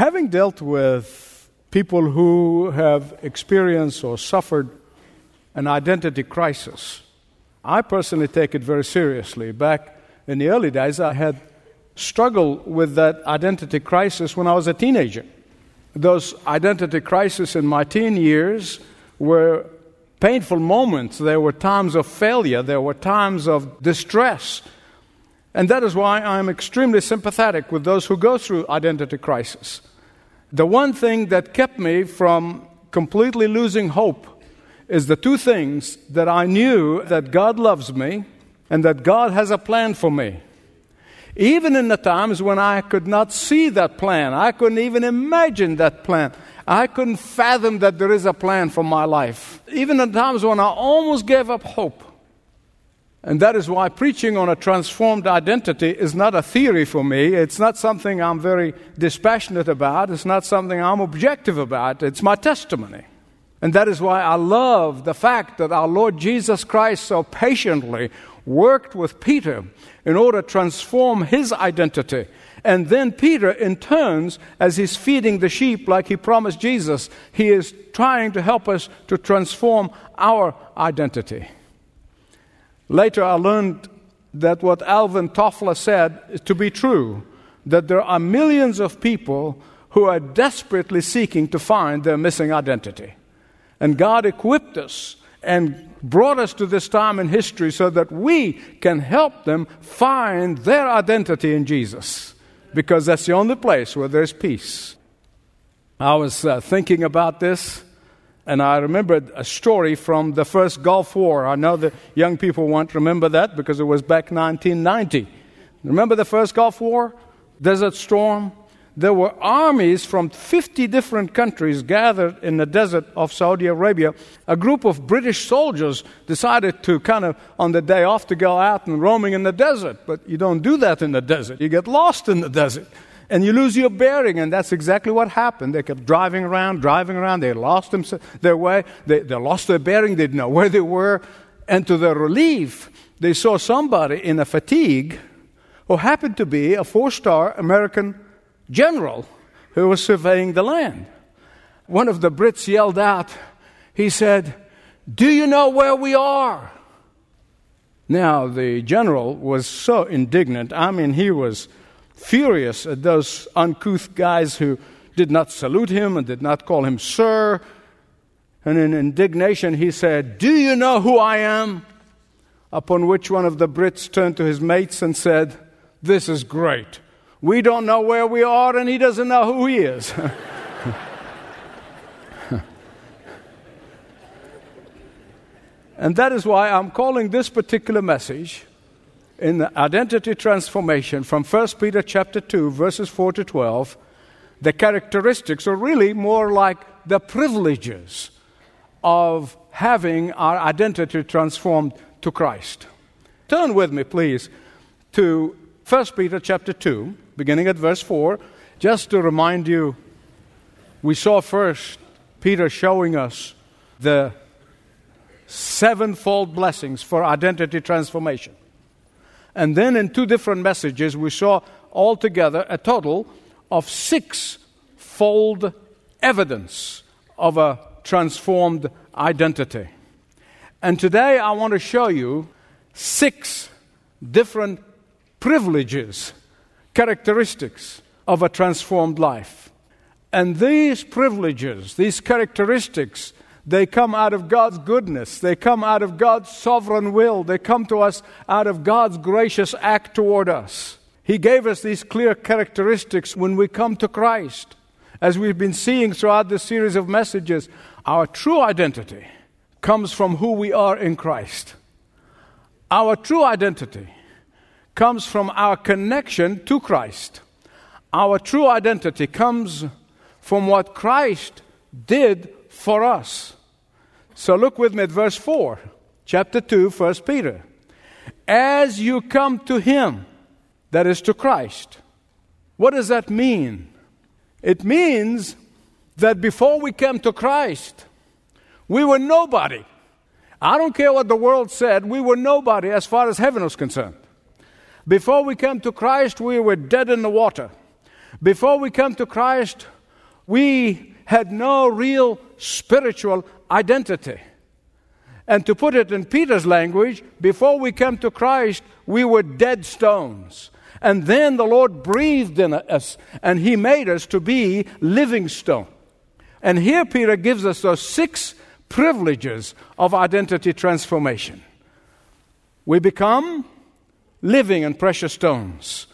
Having dealt with people who have experienced or suffered an identity crisis, I personally take it very seriously. Back in the early days, I had struggled with that identity crisis when I was a teenager. Those identity crises in my teen years were painful moments. There were times of failure, there were times of distress. And that is why I'm extremely sympathetic with those who go through identity crisis. The one thing that kept me from completely losing hope is the two things that I knew that God loves me and that God has a plan for me. Even in the times when I could not see that plan, I couldn't even imagine that plan. I couldn't fathom that there is a plan for my life. Even in times when I almost gave up hope. And that is why preaching on a transformed identity is not a theory for me. It's not something I'm very dispassionate about. It's not something I'm objective about. It's my testimony. And that is why I love the fact that our Lord Jesus Christ so patiently worked with Peter in order to transform his identity. And then Peter, in turns, as he's feeding the sheep like he promised Jesus, he is trying to help us to transform our identity. Later, I learned that what Alvin Toffler said is to be true that there are millions of people who are desperately seeking to find their missing identity. And God equipped us and brought us to this time in history so that we can help them find their identity in Jesus, because that's the only place where there's peace. I was uh, thinking about this, and I remembered a story from the first Gulf War. I know the young people won't remember that because it was back 1990. Remember the first Gulf War? Desert Storm? there were armies from 50 different countries gathered in the desert of Saudi Arabia. A group of British soldiers decided to kind of, on the day off, to go out and roaming in the desert. But you don't do that in the desert. You get lost in the desert and you lose your bearing. And that's exactly what happened. They kept driving around, driving around. They lost their way. They, they lost their bearing. They didn't know where they were. And to their relief, they saw somebody in a fatigue who happened to be a four star American general who was surveying the land. One of the Brits yelled out, he said, Do you know where we are? Now, the general was so indignant. I mean, he was furious at those uncouth guys who did not salute him and did not call him sir. And in indignation, he said, Do you know who I am? Upon which one of the Brits turned to his mates and said, This is great. We don't know where we are, and he doesn't know who he is. and that is why I'm calling this particular message in the identity transformation from 1 Peter chapter 2 verses 4 to 12 the characteristics are really more like the privileges of having our identity transformed to Christ. Turn with me please to 1 Peter chapter 2 beginning at verse 4, just to remind you, we saw first Peter showing us the sevenfold blessings for identity transformation. And then in two different messages, we saw altogether a total of six-fold evidence of a transformed identity. And today I want to show you six different privileges characteristics of a transformed life. And these privileges, these characteristics, they come out of God's goodness. They come out of God's sovereign will. They come to us out of God's gracious act toward us. He gave us these clear characteristics when we come to Christ. As we've been seeing throughout this series of messages, our true identity comes from who we are in Christ. Our true identity comes from our connection to Christ. Our true identity comes from what Christ did for us. So look with me at verse 4, chapter 2, 1 Peter. As you come to Him, that is to Christ. What does that mean? It means that before we came to Christ, we were nobody. I don't care what the world said, we were nobody as far as heaven was concerned. Before we came to Christ, we were dead in the water. Before we came to Christ, we had no real spiritual identity. And to put it in Peter's language, before we came to Christ, we were dead stones. And then the Lord breathed in us, and He made us to be living stone. And here Peter gives us those six privileges of identity transformation. We become living and precious stones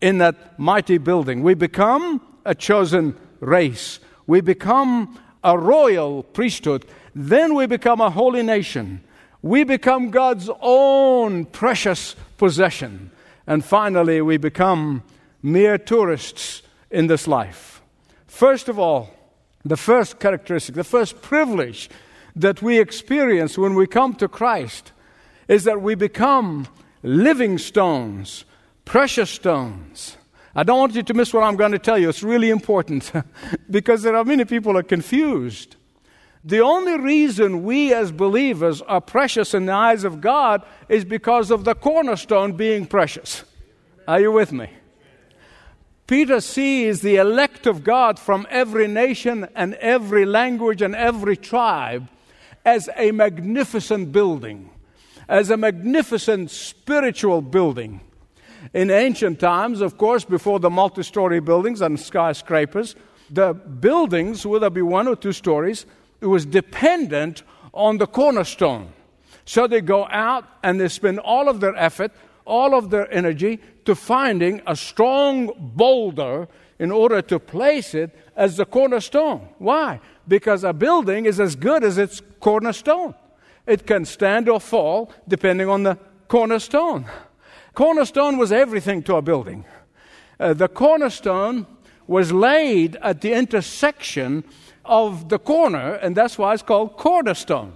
in that mighty building. We become a chosen race. We become a royal priesthood. Then we become a holy nation. We become God's own precious possession. And finally, we become mere tourists in this life. First of all, the first characteristic, the first privilege that we experience when we come to Christ is that we become living stones, precious stones. I don't want you to miss what I'm going to tell you. It's really important because there are many people are confused. The only reason we as believers are precious in the eyes of God is because of the cornerstone being precious. Are you with me? Peter sees the elect of God from every nation and every language and every tribe as a magnificent building, as a magnificent spiritual building. In ancient times, of course, before the multi story buildings and skyscrapers, the buildings, whether it be one or two stories, it was dependent on the cornerstone. So they go out and they spend all of their effort, all of their energy to finding a strong boulder in order to place it as the cornerstone. Why? Because a building is as good as its cornerstone. It can stand or fall depending on the cornerstone. Cornerstone was everything to a building. Uh, the cornerstone was laid at the intersection of the corner, and that's why it's called cornerstone.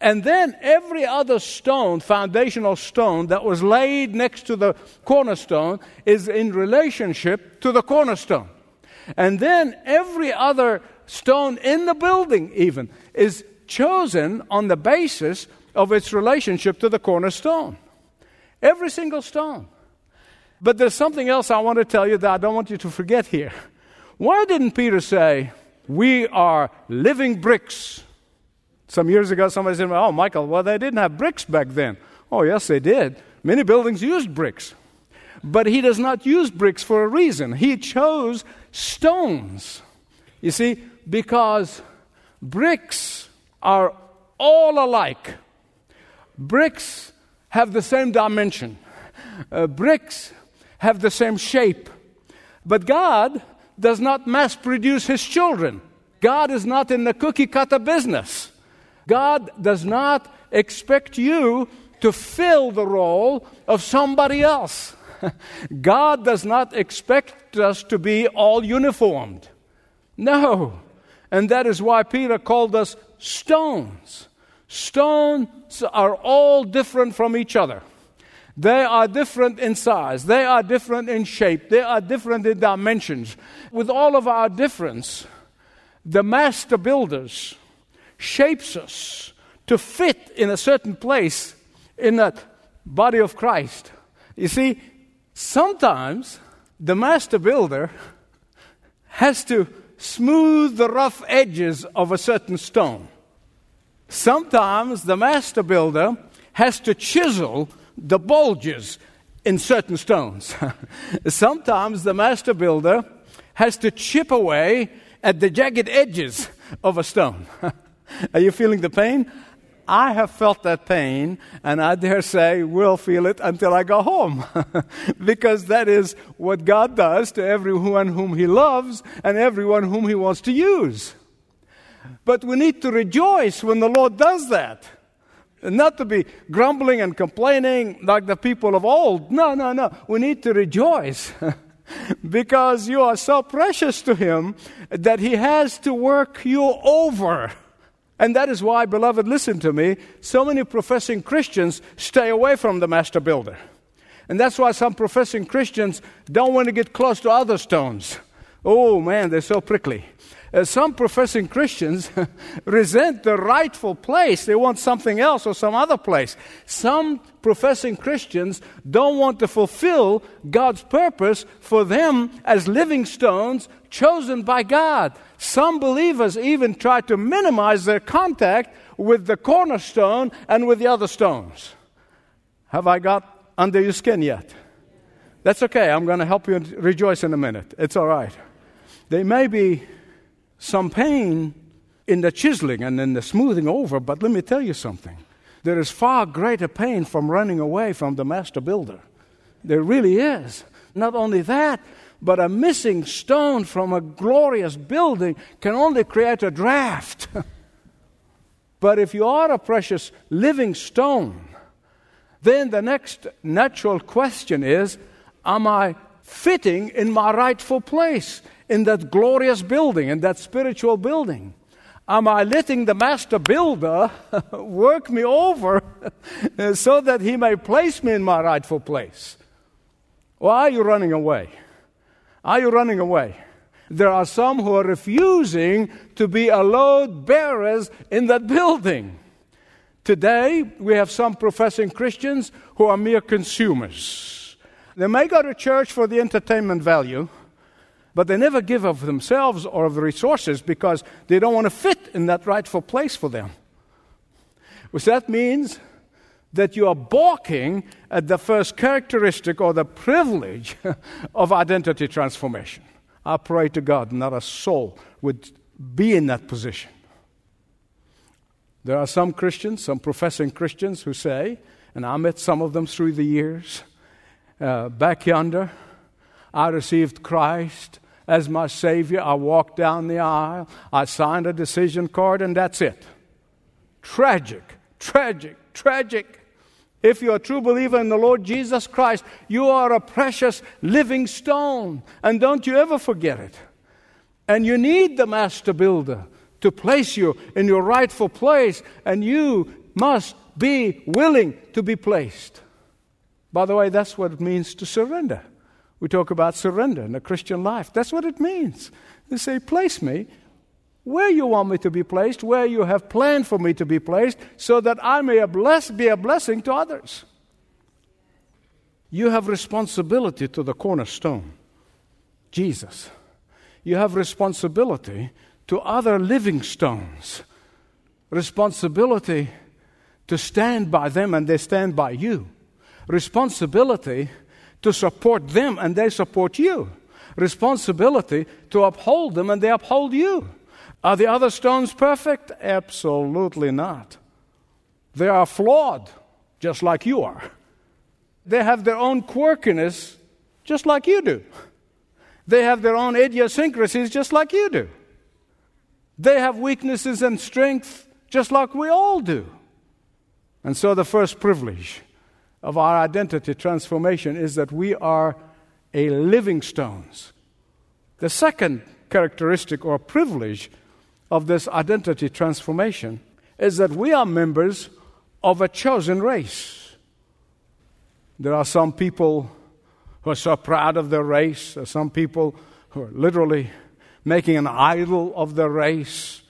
And then every other stone, foundational stone, that was laid next to the cornerstone is in relationship to the cornerstone. And then every other stone in the building, even, is chosen on the basis of its relationship to the cornerstone. Every single stone. But there's something else I want to tell you that I don't want you to forget here. Why didn't Peter say, we are living bricks. Some years ago, somebody said, Oh, Michael, well, they didn't have bricks back then. Oh, yes, they did. Many buildings used bricks. But he does not use bricks for a reason. He chose stones. You see, because bricks are all alike. Bricks have the same dimension, uh, bricks have the same shape. But God does not mass produce his children. God is not in the cookie cutter business. God does not expect you to fill the role of somebody else. God does not expect us to be all uniformed. No. And that is why Peter called us stones. Stones are all different from each other. They are different in size, they are different in shape, they are different in dimensions. With all of our difference, the master builders shapes us to fit in a certain place in that body of Christ. You see, sometimes the master builder has to smooth the rough edges of a certain stone. Sometimes the master builder has to chisel the bulges in certain stones. Sometimes the master builder has to chip away at the jagged edges of a stone. Are you feeling the pain? I have felt that pain, and I dare say will feel it until I go home. because that is what God does to everyone whom He loves and everyone whom He wants to use. But we need to rejoice when the Lord does that. Not to be grumbling and complaining like the people of old. No, no, no. We need to rejoice because you are so precious to Him that He has to work you over. And that is why, beloved, listen to me, so many professing Christians stay away from the master builder. And that's why some professing Christians don't want to get close to other stones Oh man, they're so prickly. Uh, some professing Christians resent the rightful place. They want something else or some other place. Some professing Christians don't want to fulfill God's purpose for them as living stones chosen by God. Some believers even try to minimize their contact with the cornerstone and with the other stones. Have I got under your skin yet? That's okay. I'm going to help you rejoice in a minute. It's all right. There may be some pain in the chiseling and in the smoothing over, but let me tell you something. There is far greater pain from running away from the master builder. There really is. Not only that, but a missing stone from a glorious building can only create a draft. but if you are a precious living stone, then the next natural question is Am I fitting in my rightful place? In that glorious building, in that spiritual building? Am I letting the master builder work me over so that he may place me in my rightful place? Why are you running away? Are you running away? There are some who are refusing to be a load bearers in that building. Today, we have some professing Christians who are mere consumers. They may go to church for the entertainment value, but they never give of themselves or of the resources because they don't want to fit in that rightful place for them. Which that means that you are balking at the first characteristic or the privilege of identity transformation. I pray to God not a soul would be in that position. There are some Christians, some professing Christians, who say, and I met some of them through the years, uh, back yonder, I received Christ as my Savior. I walked down the aisle, I signed a decision card, and that's it. Tragic, tragic, tragic. If you're a true believer in the Lord Jesus Christ, you are a precious living stone. And don't you ever forget it. And you need the master builder to place you in your rightful place, and you must be willing to be placed. By the way, that's what it means to surrender. We talk about surrender in the Christian life. That's what it means. They say, Place me where you want me to be placed, where you have planned for me to be placed, so that I may be a blessing to others. You have responsibility to the cornerstone, Jesus. You have responsibility to other living stones, responsibility to stand by them and they stand by you, responsibility to support them and they support you. Responsibility to uphold them and they uphold you. Are the other stones perfect? Absolutely not. They are flawed, just like you are. They have their own quirkiness, just like you do. They have their own idiosyncrasies, just like you do. They have weaknesses and strengths, just like we all do. And so, the first privilege of our identity transformation is that we are a living stones. The second characteristic or privilege of this identity transformation is that we are members of a chosen race. There are some people who are so proud of their race, are some people who are literally making an idol of their race.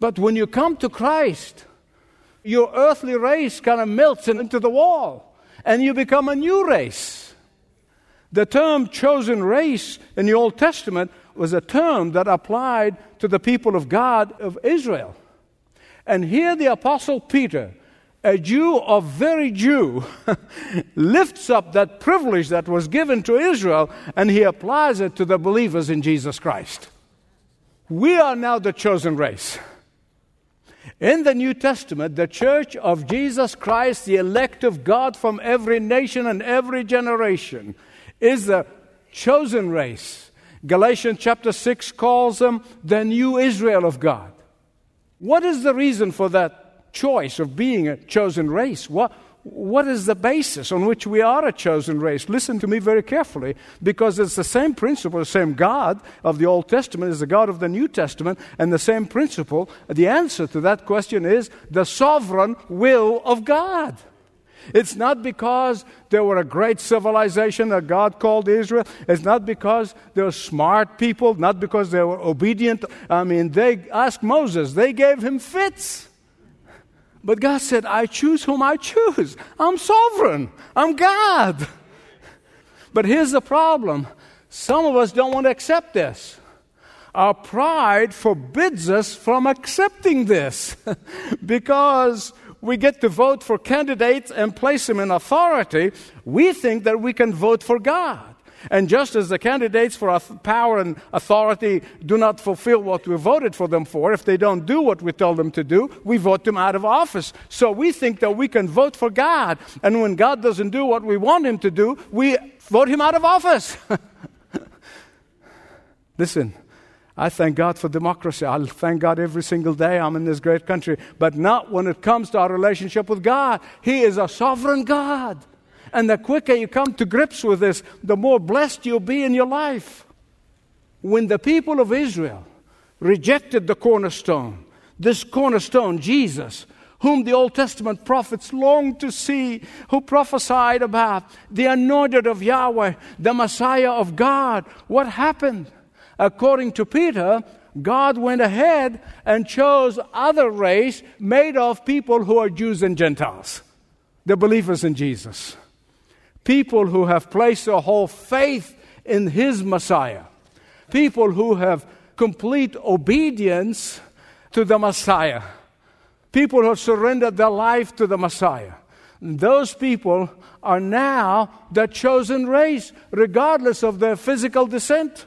But when you come to Christ, your earthly race kind of melts into the wall and you become a new race. The term chosen race in the Old Testament was a term that applied to the people of God of Israel. And here the Apostle Peter, a Jew of very Jew, lifts up that privilege that was given to Israel and he applies it to the believers in Jesus Christ. We are now the chosen race. In the New Testament, the church of Jesus Christ, the elect of God from every nation and every generation, is the chosen race. Galatians chapter 6 calls them the new Israel of God. What is the reason for that choice of being a chosen race? What, what is the basis on which we are a chosen race? Listen to me very carefully because it's the same principle, the same God of the Old Testament is the God of the New Testament, and the same principle. The answer to that question is the sovereign will of God. It's not because they were a great civilization that God called Israel. It's not because they were smart people, not because they were obedient. I mean, they asked Moses, they gave him fits. But God said, I choose whom I choose. I'm sovereign. I'm God. But here's the problem some of us don't want to accept this. Our pride forbids us from accepting this because we get to vote for candidates and place them in authority. We think that we can vote for God. And just as the candidates for power and authority do not fulfill what we voted for them for, if they don't do what we tell them to do, we vote them out of office. So we think that we can vote for God. And when God doesn't do what we want him to do, we vote him out of office. Listen, I thank God for democracy. I thank God every single day I'm in this great country, but not when it comes to our relationship with God. He is a sovereign God. And the quicker you come to grips with this, the more blessed you'll be in your life. When the people of Israel rejected the cornerstone, this cornerstone, Jesus, whom the Old Testament prophets longed to see, who prophesied about the anointed of Yahweh, the Messiah of God, what happened? According to Peter, God went ahead and chose other race made of people who are Jews and Gentiles, the believers in Jesus people who have placed their whole faith in His Messiah, people who have complete obedience to the Messiah, people who have surrendered their life to the Messiah. Those people are now the chosen race, regardless of their physical descent.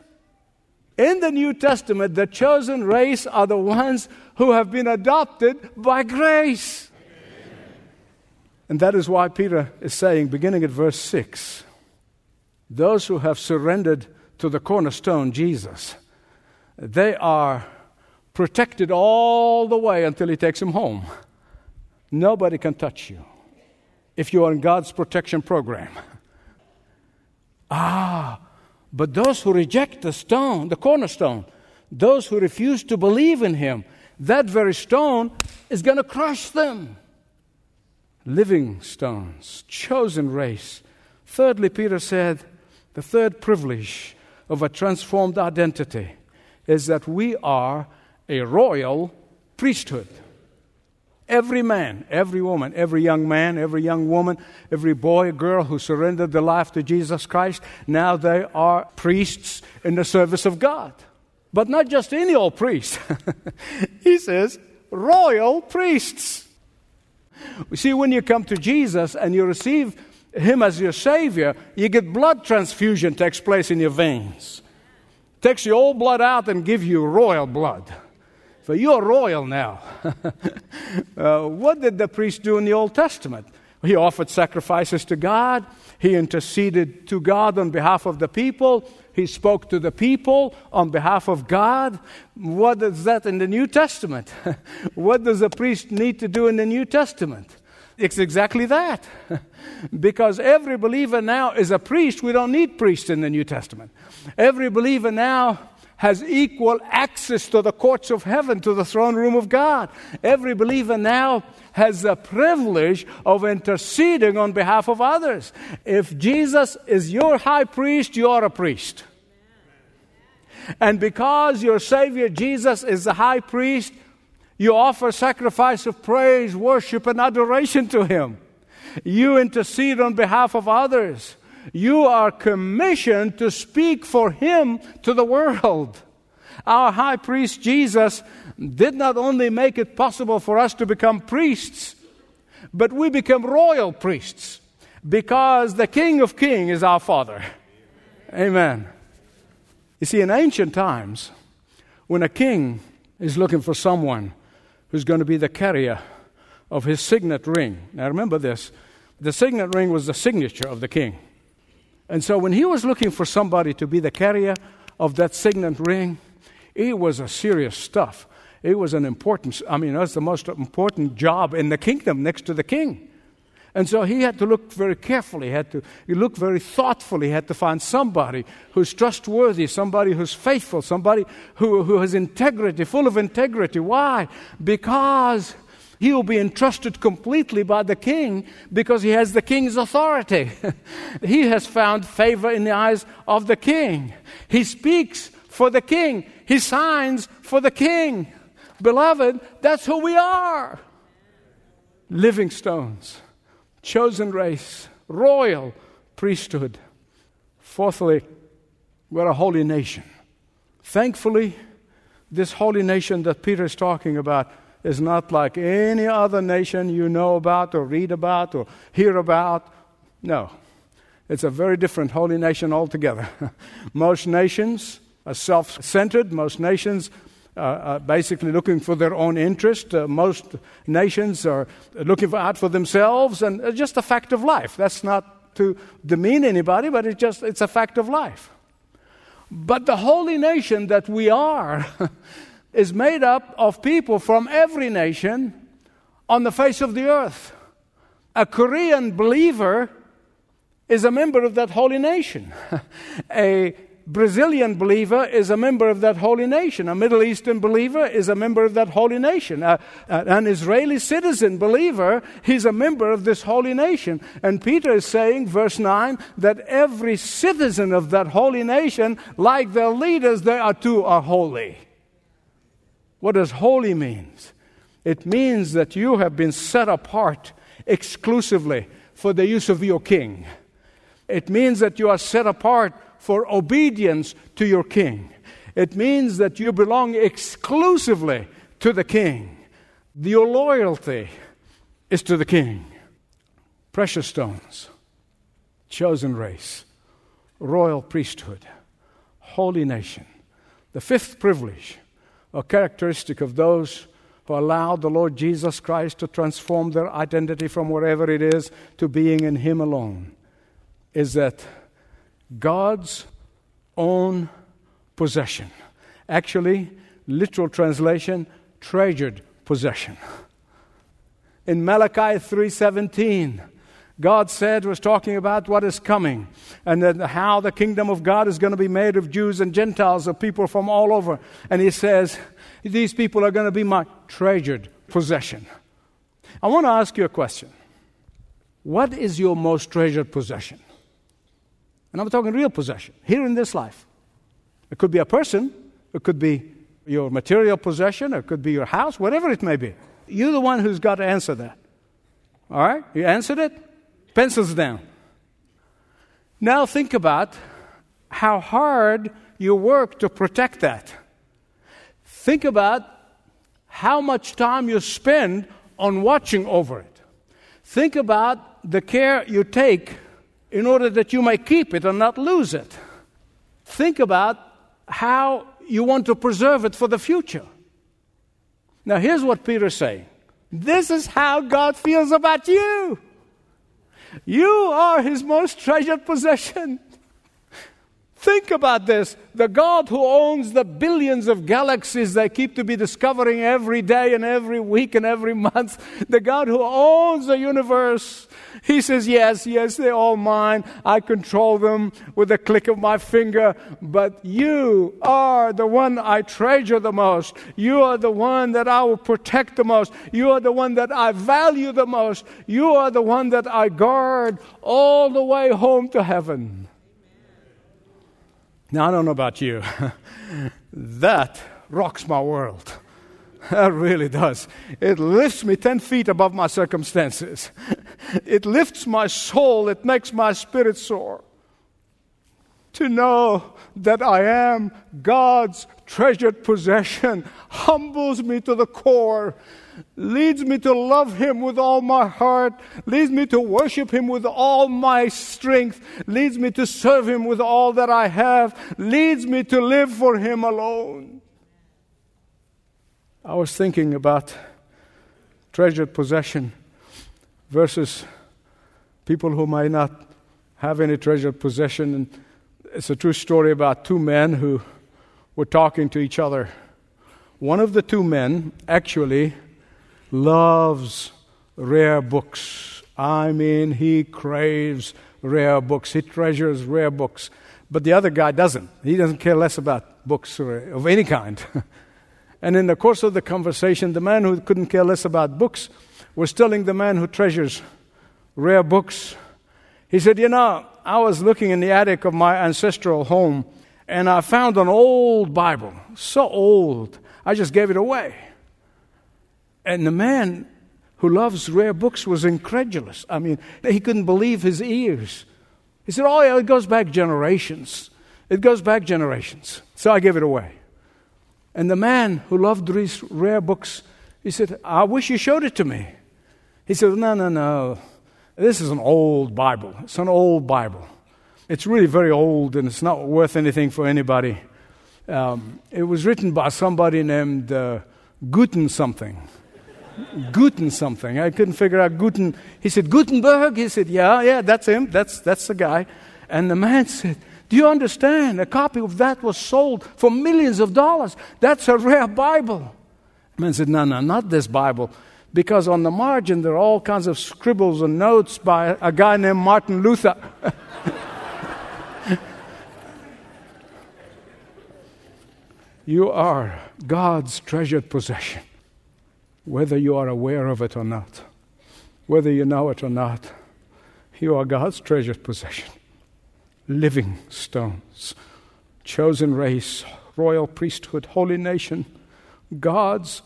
In the New Testament, the chosen race are the ones who have been adopted by grace. And that is why Peter is saying, beginning at verse 6, those who have surrendered to the cornerstone, Jesus, they are protected all the way until he takes them home. Nobody can touch you if you are in God's protection program. Ah, but those who reject the stone, the cornerstone, those who refuse to believe in him, that very stone is going to crush them living stones, chosen race. Thirdly, Peter said, the third privilege of a transformed identity is that we are a royal priesthood. Every man, every woman, every young man, every young woman, every boy, girl who surrendered their life to Jesus Christ, now they are priests in the service of God. But not just any old priest. he says, royal priests. See, when you come to Jesus and you receive Him as your Savior, you get blood transfusion takes place in your veins. Takes your old blood out and give you royal blood. So you're royal now. uh, what did the priest do in the Old Testament? He offered sacrifices to God. He interceded to God on behalf of the people. He spoke to the people on behalf of God. What is that in the New Testament? what does a priest need to do in the New Testament? It's exactly that. because every believer now is a priest. We don't need priests in the New Testament. Every believer now has equal access to the courts of heaven, to the throne room of God. Every believer now has the privilege of interceding on behalf of others. If Jesus is your high priest, you are a priest. And because your Savior Jesus is the high priest, you offer sacrifice of praise, worship, and adoration to Him. You intercede on behalf of others. You are commissioned to speak for Him to the world. Our high priest Jesus did not only make it possible for us to become priests, but we become royal priests because the King of Kings is our Father. Amen. You see, in ancient times, when a king is looking for someone who's going to be the carrier of his signet ring, now remember this the signet ring was the signature of the king. And so when he was looking for somebody to be the carrier of that signet ring, it was a serious stuff. It was an important, I mean, that's the most important job in the kingdom next to the king. And so he had to look very carefully, he had to look very thoughtfully, he had to find somebody who's trustworthy, somebody who's faithful, somebody who, who has integrity, full of integrity. Why? Because He will be entrusted completely by the king because he has the king's authority. he has found favor in the eyes of the king. He speaks for the king, he signs for the king. Beloved, that's who we are living stones, chosen race, royal priesthood. Fourthly, we're a holy nation. Thankfully, this holy nation that Peter is talking about is not like any other nation you know about or read about or hear about. No, it's a very different holy nation altogether. most nations are self centered, most nations uh, are basically looking for their own interest. Uh, most nations are looking for, out for themselves, and it's just a fact of life. That's not to demean anybody, but it's just it's a fact of life. But the holy nation that we are is made up of people from every nation on the face of the earth. A Korean believer is a member of that holy nation. a Brazilian believer is a member of that holy nation. A Middle Eastern believer is a member of that holy nation. Uh, an Israeli citizen believer, he's a member of this holy nation. And Peter is saying, verse 9, that every citizen of that holy nation, like their leaders, they are too are holy. What does holy means? It means that you have been set apart exclusively for the use of your king. It means that you are set apart for obedience to your king. It means that you belong exclusively to the king. Your loyalty is to the king. Precious stones, chosen race, royal priesthood, holy nation. The fifth privilege or characteristic of those who allow the Lord Jesus Christ to transform their identity from wherever it is to being in Him alone is that God's own possession. Actually, literal translation, treasured possession. In Malachi 3:17, God said was talking about what is coming and then how the kingdom of God is going to be made of Jews and Gentiles, of people from all over. And he says, These people are going to be my treasured possession. I want to ask you a question. What is your most treasured possession? And I'm talking real possession, here in this life. It could be a person, it could be your material possession, it could be your house, whatever it may be. You're the one who's got to answer that. All right? You answered it? Pencils down. Now think about how hard you work to protect that. Think about how much time you spend on watching over it. Think about the care you take in order that you may keep it and not lose it. Think about how you want to preserve it for the future. Now, here's what Peter's saying this is how God feels about you. You are his most treasured possession. Think about this. The God who owns the billions of galaxies they keep to be discovering every day and every week and every month, the God who owns the universe, he says, Yes, yes, they're all mine. I control them with a click of my finger. But you are the one I treasure the most. You are the one that I will protect the most. You are the one that I value the most. You are the one that I guard all the way home to heaven. Now, I don't know about you. that rocks my world. That really does. It lifts me 10 feet above my circumstances. It lifts my soul. It makes my spirit soar. To know that I am God's treasured possession humbles me to the core leads me to love Him with all my heart, leads me to worship Him with all my strength, leads me to serve Him with all that I have, leads me to live for Him alone. I was thinking about treasured possession versus people who might not have any treasured possession. And it's a true story about two men who were talking to each other. One of the two men actually loves rare books. I mean, he craves rare books, he treasures rare books. But the other guy doesn't. He doesn't care less about books of any kind. And in the course of the conversation, the man who couldn't care less about books was telling the man who treasures rare books. He said, You know, I was looking in the attic of my ancestral home and I found an old Bible, so old, I just gave it away. And the man who loves rare books was incredulous. I mean, he couldn't believe his ears. He said, Oh, yeah, it goes back generations. It goes back generations. So I gave it away. And the man who loved these rare books, he said, I wish you showed it to me. He said, No, no, no. This is an old Bible. It's an old Bible. It's really very old and it's not worth anything for anybody. Um, it was written by somebody named uh, Guten something. Guten something. I couldn't figure out Guten. He said, Gutenberg? He said, Yeah, yeah, that's him. That's, that's the guy. And the man said, Do you understand? A copy of that was sold for millions of dollars. That's a rare Bible. The man said, No, no, not this Bible. Because on the margin there are all kinds of scribbles and notes by a guy named Martin Luther. You are God's treasured possession, whether you are aware of it or not, whether you know it or not. You are God's treasured possession. Living stones, chosen race, royal priesthood, holy nation, God's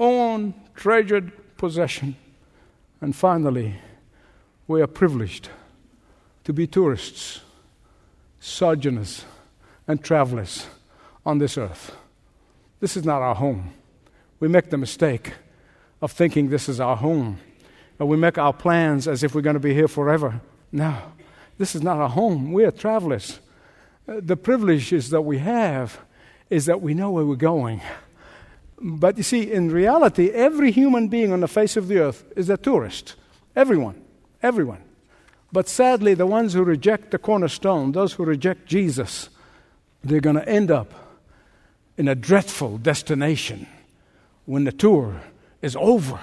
own treasured possession. And finally, we are privileged to be tourists, sojourners, and travelers on this earth. This is not our home. We make the mistake of thinking this is our home. And we make our plans as if we're going to be here forever. No, this is not our home. We are travelers. Uh, the privileges that we have is that we know where we're going. But you see, in reality, every human being on the face of the earth is a tourist. Everyone. Everyone. But sadly, the ones who reject the cornerstone, those who reject Jesus, they're going to end up in a dreadful destination when the tour is over.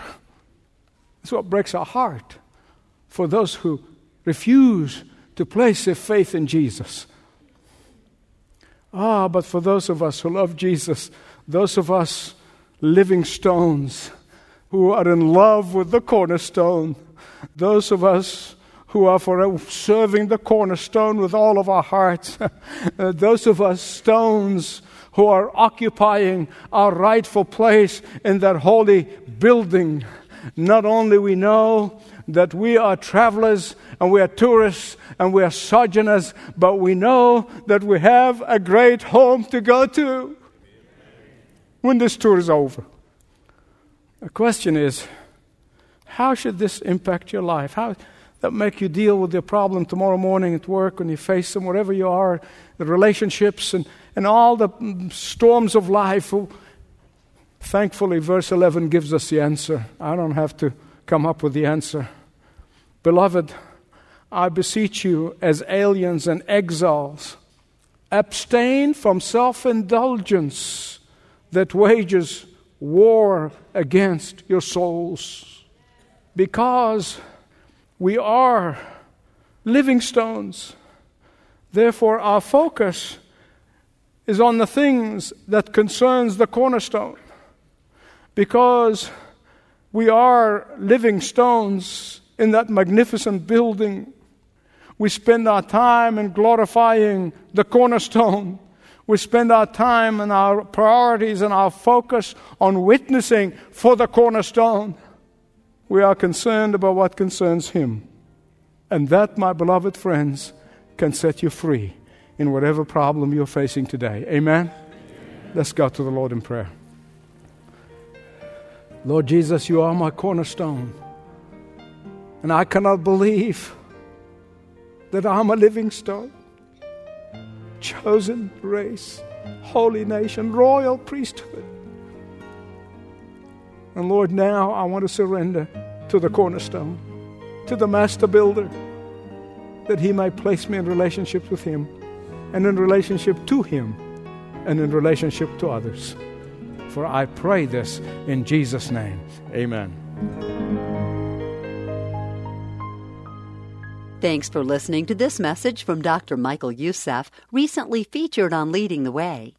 That's what breaks our heart for those who refuse to place their faith in Jesus. Ah, but for those of us who love Jesus, those of us living stones who are in love with the cornerstone, those of us who are for serving the cornerstone with all of our hearts, those of us stones who are occupying our rightful place in that holy building. Not only we know that we are travelers and we are tourists and we are sojourners, but we know that we have a great home to go to when this tour is over. The question is, how should this impact your life? How that make you deal with your problem tomorrow morning at work when you face them, wherever you are, the relationships and and all the storms of life. Thankfully, verse 11 gives us the answer. I don't have to come up with the answer. Beloved, I beseech you, as aliens and exiles, abstain from self indulgence that wages war against your souls. Because we are living stones. Therefore, our focus is on the things that concerns the cornerstone. Because we are living stones in that magnificent building we spend our time in glorifying the cornerstone. We spend our time and our priorities and our focus on witnessing for the cornerstone we are concerned about what concerns him and that my beloved friends can set you free in whatever problem you're facing today. Amen? Amen? Let's go to the Lord in prayer. Lord Jesus, you are my cornerstone. And I cannot believe that I'm a living stone, chosen race, holy nation, royal priesthood. And Lord, now I want to surrender to the cornerstone, to the master builder, that he may place me in relationship with him and in relationship to Him and in relationship to others. For I pray this in Jesus' name. Amen. Thanks for listening to this message from Dr. Michael Youssef, recently featured on Leading the Way.